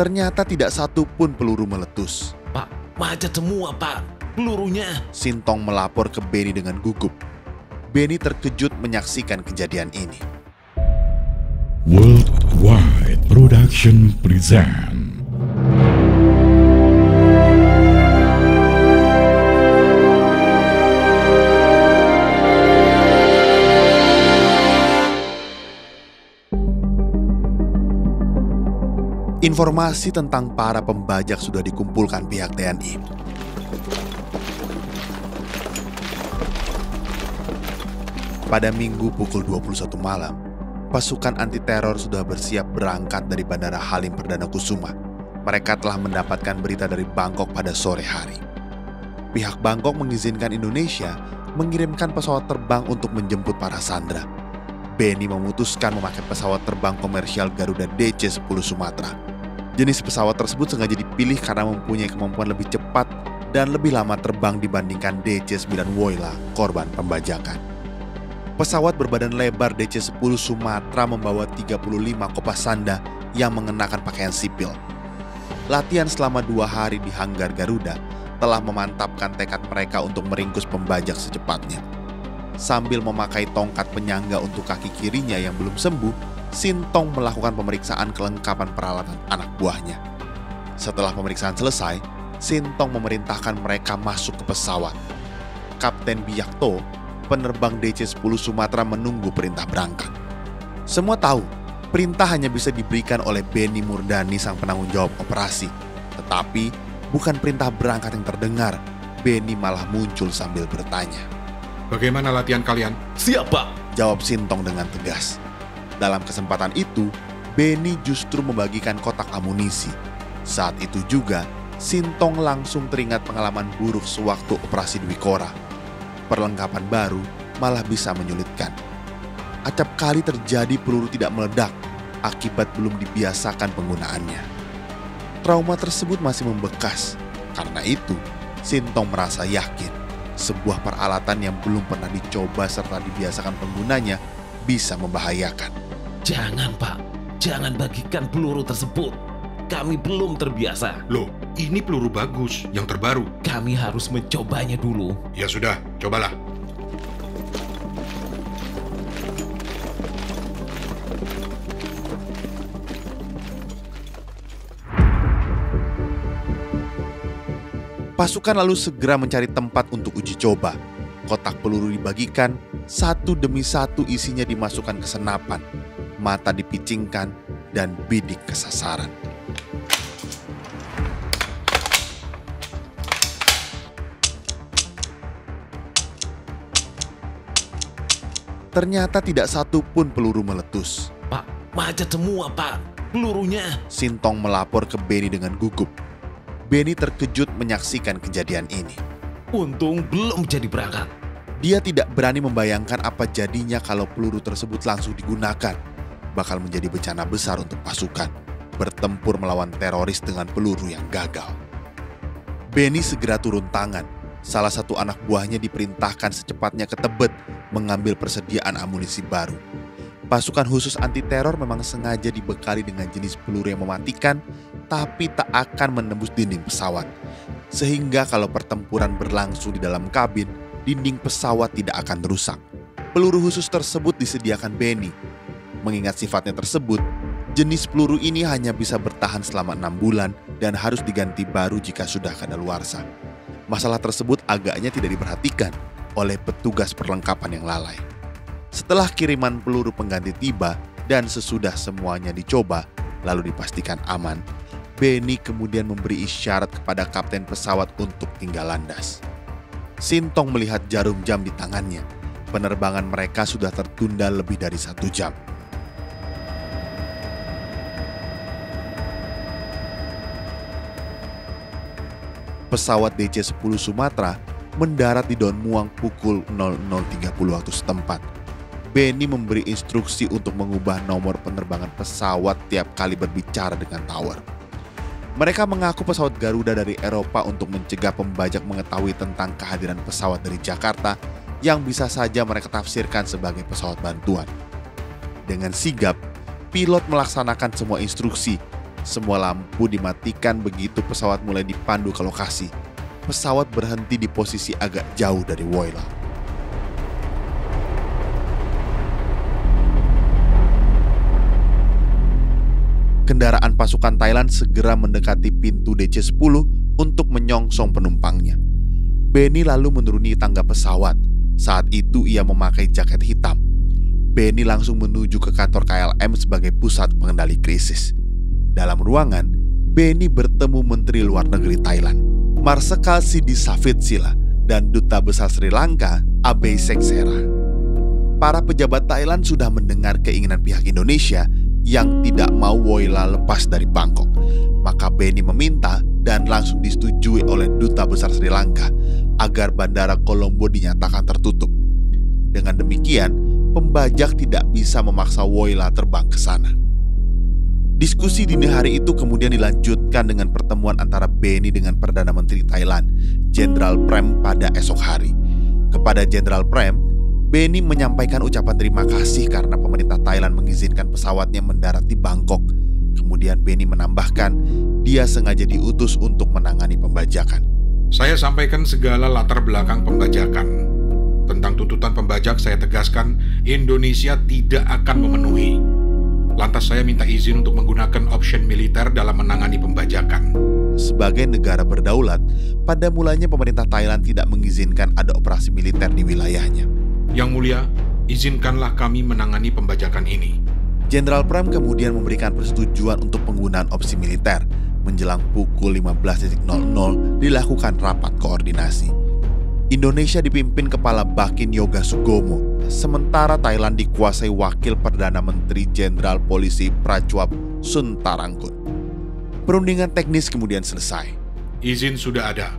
Ternyata tidak satu pun peluru meletus. Pak, macet semua pak, pelurunya. Sintong melapor ke Benny dengan gugup. Benny terkejut menyaksikan kejadian ini. Worldwide Production present Informasi tentang para pembajak sudah dikumpulkan pihak TNI. Pada Minggu pukul 21 malam, pasukan anti teror sudah bersiap berangkat dari Bandara Halim Perdana Kusuma. Mereka telah mendapatkan berita dari Bangkok pada sore hari. Pihak Bangkok mengizinkan Indonesia mengirimkan pesawat terbang untuk menjemput para sandera. Benny memutuskan memakai pesawat terbang komersial Garuda DC-10 Sumatera. Jenis pesawat tersebut sengaja dipilih karena mempunyai kemampuan lebih cepat dan lebih lama terbang dibandingkan DC-9 Woyla, korban pembajakan. Pesawat berbadan lebar DC-10 Sumatera membawa 35 kopasanda yang mengenakan pakaian sipil. Latihan selama dua hari di Hanggar Garuda telah memantapkan tekad mereka untuk meringkus pembajak secepatnya. Sambil memakai tongkat penyangga untuk kaki kirinya yang belum sembuh, Sintong melakukan pemeriksaan kelengkapan peralatan anak buahnya. Setelah pemeriksaan selesai, Sintong memerintahkan mereka masuk ke pesawat. Kapten Biyakto, penerbang DC-10 Sumatera menunggu perintah berangkat. Semua tahu, perintah hanya bisa diberikan oleh Benny Murdani sang penanggung jawab operasi. Tetapi, bukan perintah berangkat yang terdengar, Benny malah muncul sambil bertanya. Bagaimana latihan kalian? Siap pak. Jawab Sintong dengan tegas. Dalam kesempatan itu, Benny justru membagikan kotak amunisi. Saat itu juga, Sintong langsung teringat pengalaman buruk sewaktu operasi Dwi Kora. Perlengkapan baru malah bisa menyulitkan. Acap kali terjadi peluru tidak meledak akibat belum dibiasakan penggunaannya. Trauma tersebut masih membekas. Karena itu, Sintong merasa yakin sebuah peralatan yang belum pernah dicoba serta dibiasakan penggunanya bisa membahayakan. Jangan pak, jangan bagikan peluru tersebut. Kami belum terbiasa. Loh, ini peluru bagus, yang terbaru. Kami harus mencobanya dulu. Ya sudah, cobalah. Pasukan lalu segera mencari tempat untuk uji coba. Kotak peluru dibagikan, satu demi satu isinya dimasukkan ke senapan. Mata dipicingkan dan bidik kesasaran. Ternyata tidak satu pun peluru meletus. Pak, macet semua pak, pelurunya. Sintong melapor ke Benny dengan gugup. Benny terkejut menyaksikan kejadian ini. Untung belum jadi berangkat. Dia tidak berani membayangkan apa jadinya kalau peluru tersebut langsung digunakan. Bakal menjadi bencana besar untuk pasukan. Bertempur melawan teroris dengan peluru yang gagal. Benny segera turun tangan. Salah satu anak buahnya diperintahkan secepatnya ke Tebet mengambil persediaan amunisi baru. Pasukan khusus anti teror memang sengaja dibekali dengan jenis peluru yang mematikan, tapi tak akan menembus dinding pesawat. Sehingga kalau pertempuran berlangsung di dalam kabin, dinding pesawat tidak akan rusak. Peluru khusus tersebut disediakan Benny. Mengingat sifatnya tersebut, jenis peluru ini hanya bisa bertahan selama enam bulan dan harus diganti baru jika sudah kadaluarsa. Masalah tersebut agaknya tidak diperhatikan oleh petugas perlengkapan yang lalai. Setelah kiriman peluru pengganti tiba dan sesudah semuanya dicoba, lalu dipastikan aman, Benny kemudian memberi isyarat kepada kapten pesawat untuk tinggal landas. Sintong melihat jarum jam di tangannya. Penerbangan mereka sudah tertunda lebih dari satu jam. Pesawat DC-10 Sumatera mendarat di Don Muang pukul 00.30 waktu setempat. Benny memberi instruksi untuk mengubah nomor penerbangan pesawat tiap kali berbicara dengan tower. Mereka mengaku pesawat Garuda dari Eropa untuk mencegah pembajak mengetahui tentang kehadiran pesawat dari Jakarta yang bisa saja mereka tafsirkan sebagai pesawat bantuan. Dengan sigap, pilot melaksanakan semua instruksi Semua lampu dimatikan begitu pesawat mulai dipandu ke lokasi. Pesawat berhenti di posisi agak jauh dari Woyla. Kendaraan pasukan Thailand segera mendekati pintu DC-10 untuk menyongsong penumpangnya. Benny lalu menuruni tangga pesawat. Saat itu ia memakai jaket hitam. Benny langsung menuju ke kantor KLM sebagai pusat pengendali krisis. Dalam ruangan, Benny bertemu Menteri Luar Negeri Thailand, Marsikal Sidi Sila, dan Duta Besar Sri Lanka, Abey Seksera. Para pejabat Thailand sudah mendengar keinginan pihak Indonesia yang tidak mau Woyla lepas dari Bangkok. Maka Benny meminta dan langsung disetujui oleh Duta Besar Sri Lanka agar Bandara Kolombo dinyatakan tertutup. Dengan demikian, pembajak tidak bisa memaksa Woyla terbang ke sana. Diskusi dini hari itu kemudian dilanjutkan dengan pertemuan antara Benny dengan Perdana Menteri Thailand, Jenderal Prem pada esok hari. Kepada Jenderal Prem, Benny menyampaikan ucapan terima kasih karena pemerintah Thailand mengizinkan pesawatnya mendarat di Bangkok. Kemudian Benny menambahkan, dia sengaja diutus untuk menangani pembajakan. Saya sampaikan segala latar belakang pembajakan. Tentang tuntutan pembajak saya tegaskan Indonesia tidak akan memenuhi. Lantas saya minta izin untuk menggunakan option militer dalam menangani pembajakan. Sebagai negara berdaulat, pada mulanya pemerintah Thailand tidak mengizinkan ada operasi militer di wilayahnya. Yang mulia, izinkanlah kami menangani pembajakan ini. Jenderal Pram kemudian memberikan persetujuan untuk penggunaan opsi militer. Menjelang pukul 15.00 dilakukan rapat koordinasi. Indonesia dipimpin Kepala Bakin Yoga Sugomo, sementara Thailand dikuasai Wakil Perdana Menteri Jenderal Polisi Prachuap Suntarangkut. Perundingan teknis kemudian selesai. Izin sudah ada.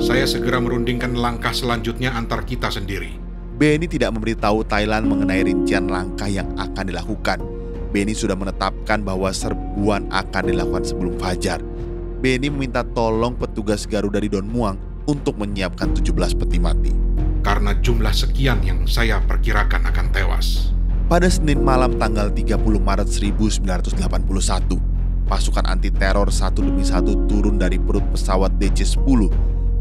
Saya segera merundingkan langkah selanjutnya antar kita sendiri. Benny tidak memberitahu Thailand mengenai rincian langkah yang akan dilakukan. Benny sudah menetapkan bahwa serbuan akan dilakukan sebelum fajar. Benny meminta tolong petugas Garuda di Don Muang untuk menyiapkan 17 peti mati. Karena jumlah sekian yang saya perkirakan akan tewas. Pada Senin malam tanggal 30 Maret 1981, pasukan anti teror satu demi satu turun dari perut pesawat DC-10.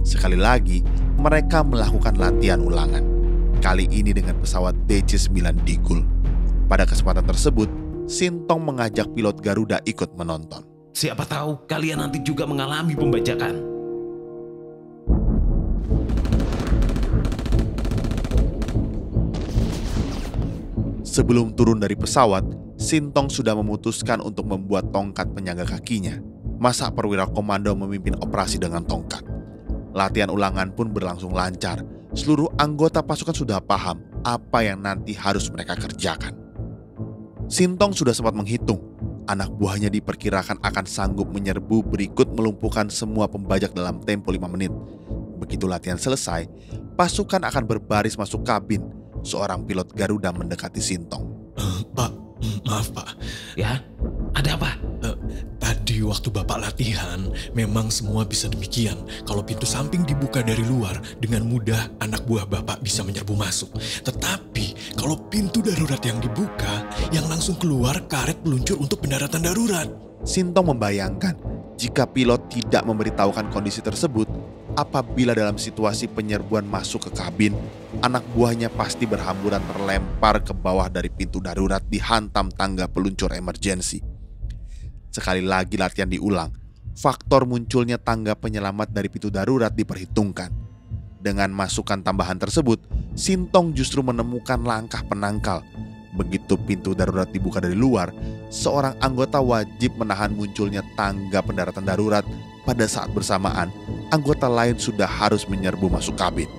Sekali lagi, mereka melakukan latihan ulangan kali ini dengan pesawat DC-9 Digul. Pada kesempatan tersebut, Sintong mengajak pilot Garuda ikut menonton. Siapa tahu kalian nanti juga mengalami pembajakan. Sebelum turun dari pesawat, Sintong sudah memutuskan untuk membuat tongkat penyangga kakinya. Masa perwira komando memimpin operasi dengan tongkat. Latihan ulangan pun berlangsung lancar seluruh anggota pasukan sudah paham apa yang nanti harus mereka kerjakan. Sintong sudah sempat menghitung, anak buahnya diperkirakan akan sanggup menyerbu berikut melumpuhkan semua pembajak dalam tempo 5 menit. Begitu latihan selesai, pasukan akan berbaris masuk kabin. Seorang pilot Garuda mendekati Sintong. Uh, pak, maaf pak. Ya, ada apa? Waktu bapak latihan, memang semua bisa demikian. Kalau pintu samping dibuka dari luar, dengan mudah anak buah bapak bisa menyerbu masuk. Tetapi kalau pintu darurat yang dibuka, yang langsung keluar karet peluncur untuk pendaratan darurat. Sintong membayangkan jika pilot tidak memberitahukan kondisi tersebut, apabila dalam situasi penyerbuan masuk ke kabin, anak buahnya pasti berhamburan terlempar ke bawah dari pintu darurat dihantam tangga peluncur emergensi. Sekali lagi latihan diulang, faktor munculnya tangga penyelamat dari pintu darurat diperhitungkan. Dengan masukan tambahan tersebut, Sintong justru menemukan langkah penangkal. Begitu pintu darurat dibuka dari luar, seorang anggota wajib menahan munculnya tangga pendaratan darurat. Pada saat bersamaan, anggota lain sudah harus menyerbu masuk kabin.